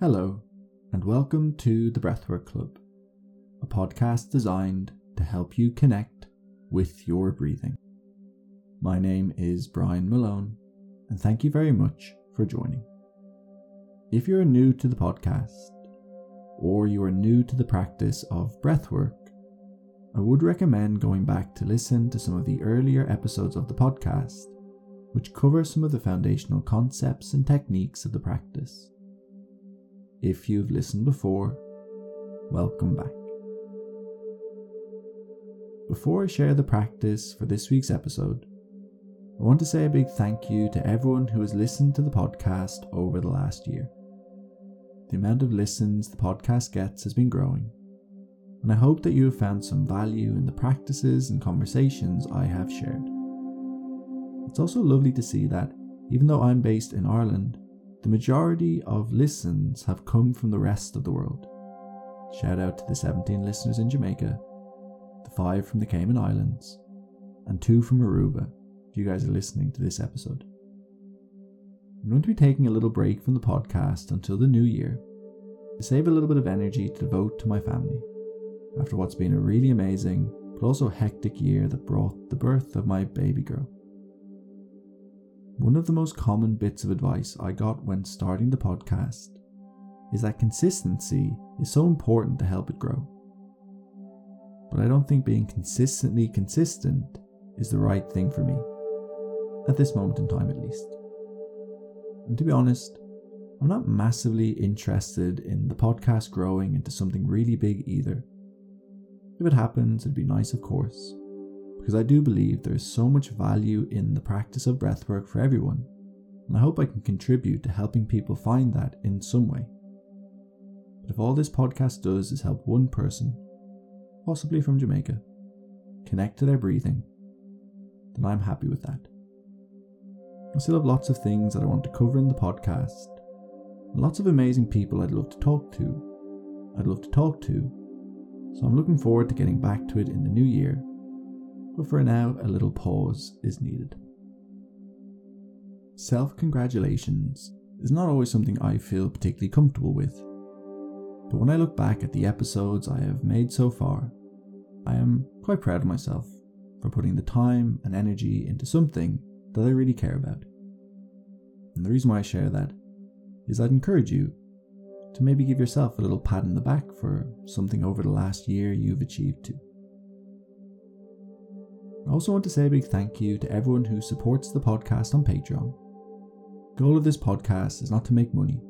Hello, and welcome to the Breathwork Club, a podcast designed to help you connect with your breathing. My name is Brian Malone, and thank you very much for joining. If you're new to the podcast, or you are new to the practice of breathwork, I would recommend going back to listen to some of the earlier episodes of the podcast, which cover some of the foundational concepts and techniques of the practice. If you've listened before, welcome back. Before I share the practice for this week's episode, I want to say a big thank you to everyone who has listened to the podcast over the last year. The amount of listens the podcast gets has been growing, and I hope that you have found some value in the practices and conversations I have shared. It's also lovely to see that, even though I'm based in Ireland, the majority of listens have come from the rest of the world. Shout out to the 17 listeners in Jamaica, the 5 from the Cayman Islands, and 2 from Aruba, if you guys are listening to this episode. I'm going to be taking a little break from the podcast until the new year to save a little bit of energy to devote to my family after what's been a really amazing but also hectic year that brought the birth of my baby girl. One of the most common bits of advice I got when starting the podcast is that consistency is so important to help it grow. But I don't think being consistently consistent is the right thing for me, at this moment in time at least. And to be honest, I'm not massively interested in the podcast growing into something really big either. If it happens, it'd be nice, of course, because I do believe there is so much value in the practice of breathwork for everyone, and I hope I can contribute to helping people find that in some way. But if all this podcast does is help one person, possibly from Jamaica, connect to their breathing, then I'm happy with that. I still have lots of things that I want to cover in the podcast, lots of amazing people I'd love to talk to. I'd love to talk to, so I'm looking forward to getting back to it in the new year but for now, a little pause is needed. Self congratulations is not always something I feel particularly comfortable with, but when I look back at the episodes I have made so far, I am quite proud of myself for putting the time and energy into something that I really care about. And the reason why I share that is I'd encourage you to maybe give yourself a little pat in the back for something over the last year you've achieved too. I also want to say a big thank you to everyone who supports the podcast on Patreon. The goal of this podcast is not to make money,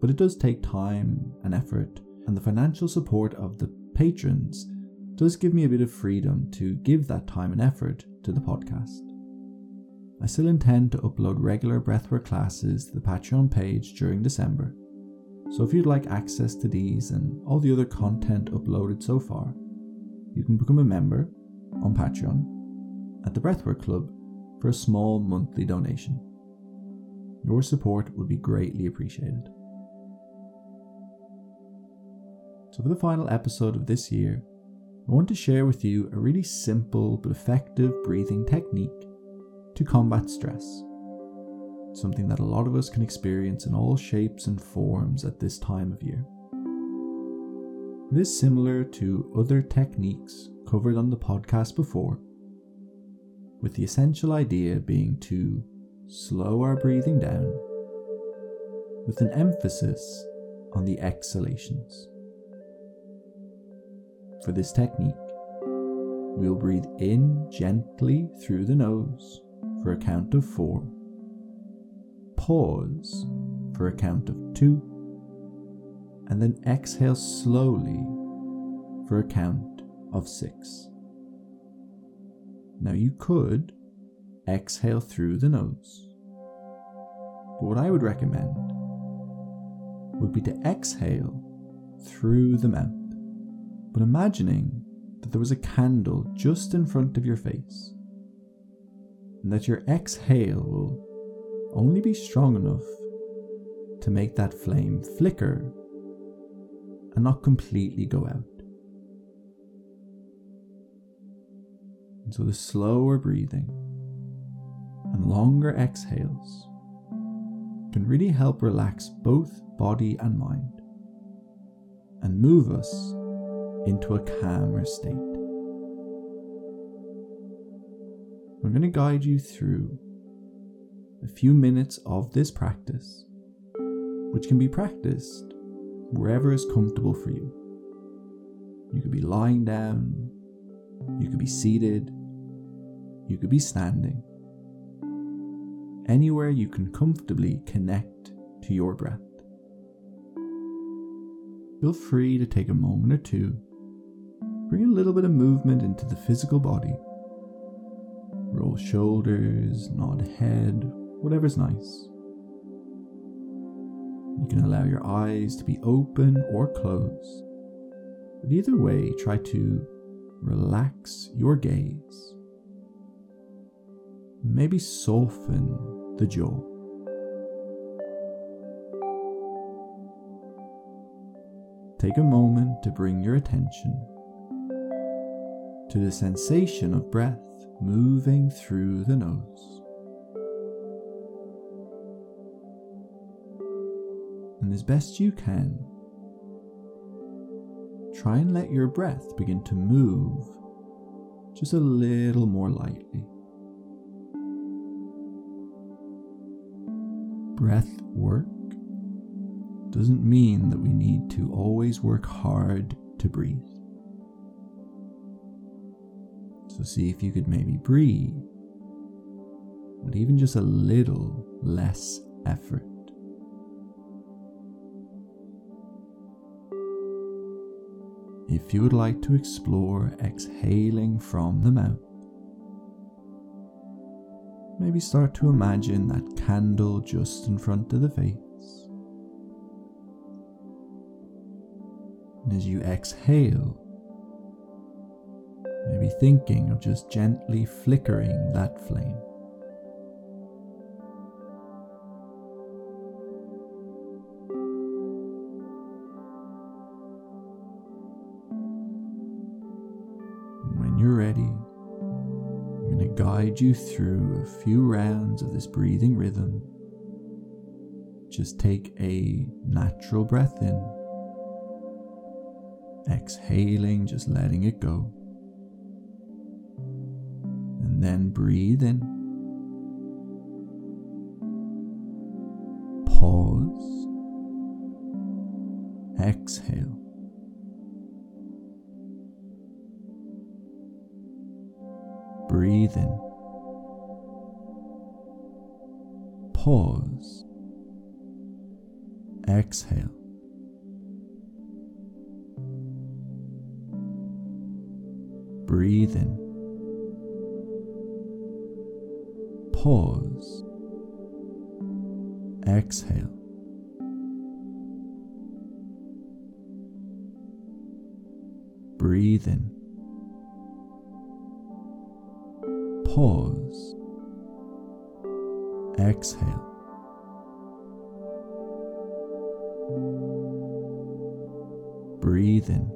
but it does take time and effort, and the financial support of the patrons does give me a bit of freedom to give that time and effort to the podcast. I still intend to upload regular breathwork classes to the Patreon page during December, so if you'd like access to these and all the other content uploaded so far, you can become a member on Patreon at the Breathwork Club for a small monthly donation. Your support would be greatly appreciated. So, for the final episode of this year, I want to share with you a really simple but effective breathing technique to combat stress. Something that a lot of us can experience in all shapes and forms at this time of year. It is similar to other techniques covered on the podcast before, with the essential idea being to slow our breathing down with an emphasis on the exhalations. For this technique, we'll breathe in gently through the nose for a count of four, pause for a count of two, and then exhale slowly for a count of six. Now you could exhale through the nose, but what I would recommend would be to exhale through the mouth, but imagining that there was a candle just in front of your face, and that your exhale will only be strong enough to make that flame flicker and not completely go out. So the slower breathing and longer exhales can really help relax both body and mind and move us into a calmer state. I'm going to guide you through a few minutes of this practice, which can be practiced wherever is comfortable for you. You could be lying down, you could be seated, you could be standing. Anywhere you can comfortably connect to your breath. Feel free to take a moment or two, bring a little bit of movement into the physical body. Roll shoulders, nod head, whatever's nice. You can allow your eyes to be open or closed. But either way, try to relax your gaze. Maybe soften the jaw. Take a moment to bring your attention to the sensation of breath moving through the nose. And as best you can, try and let your breath begin to move just a little more lightly. Breath work doesn't mean that we need to always work hard to breathe. So see if you could maybe breathe with even just a little less effort. If you would like to explore exhaling from the mouth, maybe start to imagine that candle just in front of the face. And as you exhale, maybe thinking of just gently flickering that flame. Guide you through a few rounds of this breathing rhythm. Just take a natural breath in, exhaling, just letting it go And then breathe in. Pause. Exhale. Breathe in. Pause. Exhale. Breathe in. Pause. Exhale. Breathe in. Pause. Exhale. Breathe in.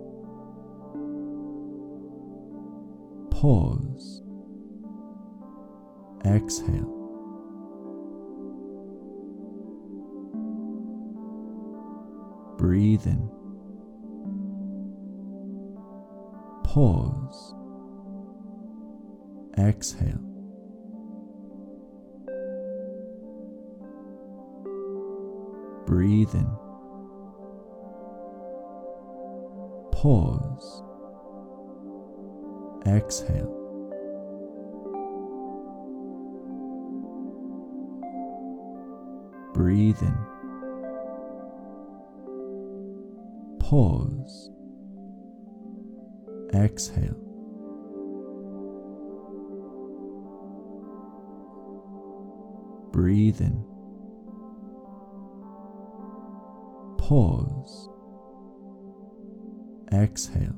Pause. Exhale. Breathe in. Pause. Exhale. Breathe in. Pause. Exhale. Breathe in. Pause. Exhale. Breathe in. Pause. Exhale.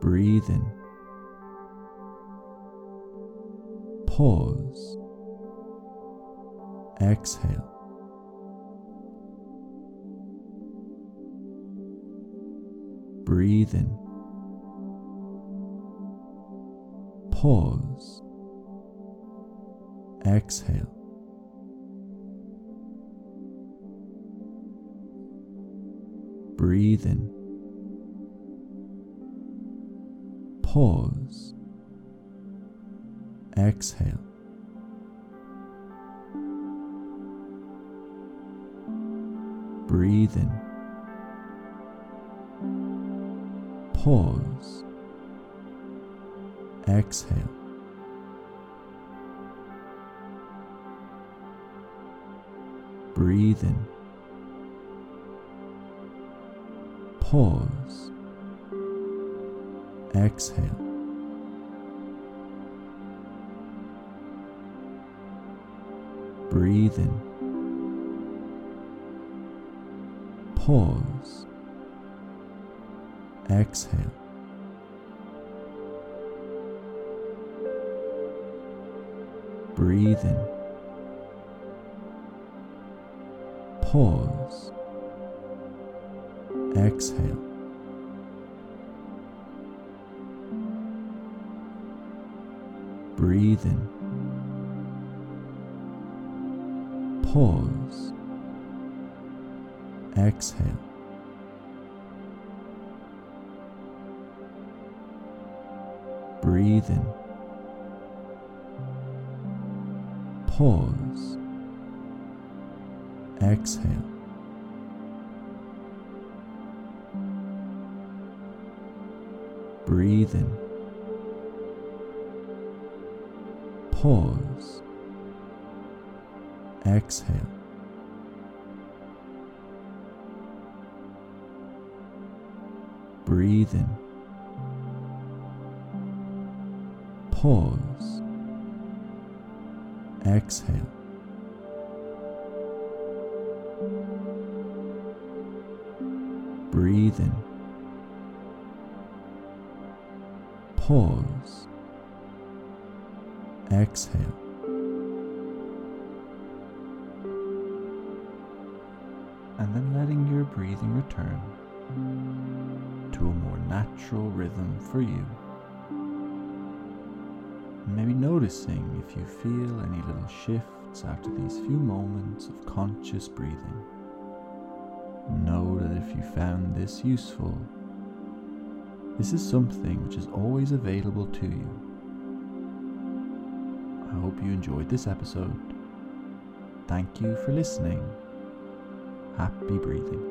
Breathe in. Pause. Exhale. Breathe in. Pause. Exhale. Breathe in. Pause. Exhale. Breathe in. Pause. Exhale. Breathe in. Pause. Exhale. Breathe in. Pause. Exhale. Breathe in. Pause. Exhale. Breathe in. Pause. Exhale. Breathe in. Pause. Exhale. Breathe in. Pause. Exhale. Breathe in. Pause. Exhale. Breathe in. Pause. Exhale. And then letting your breathing return to a more natural rhythm for you. Maybe noticing if you feel any little shifts after these few moments of conscious breathing. You found this useful, this is something which is always available to you. I hope you enjoyed this episode. Thank you for listening. Happy breathing.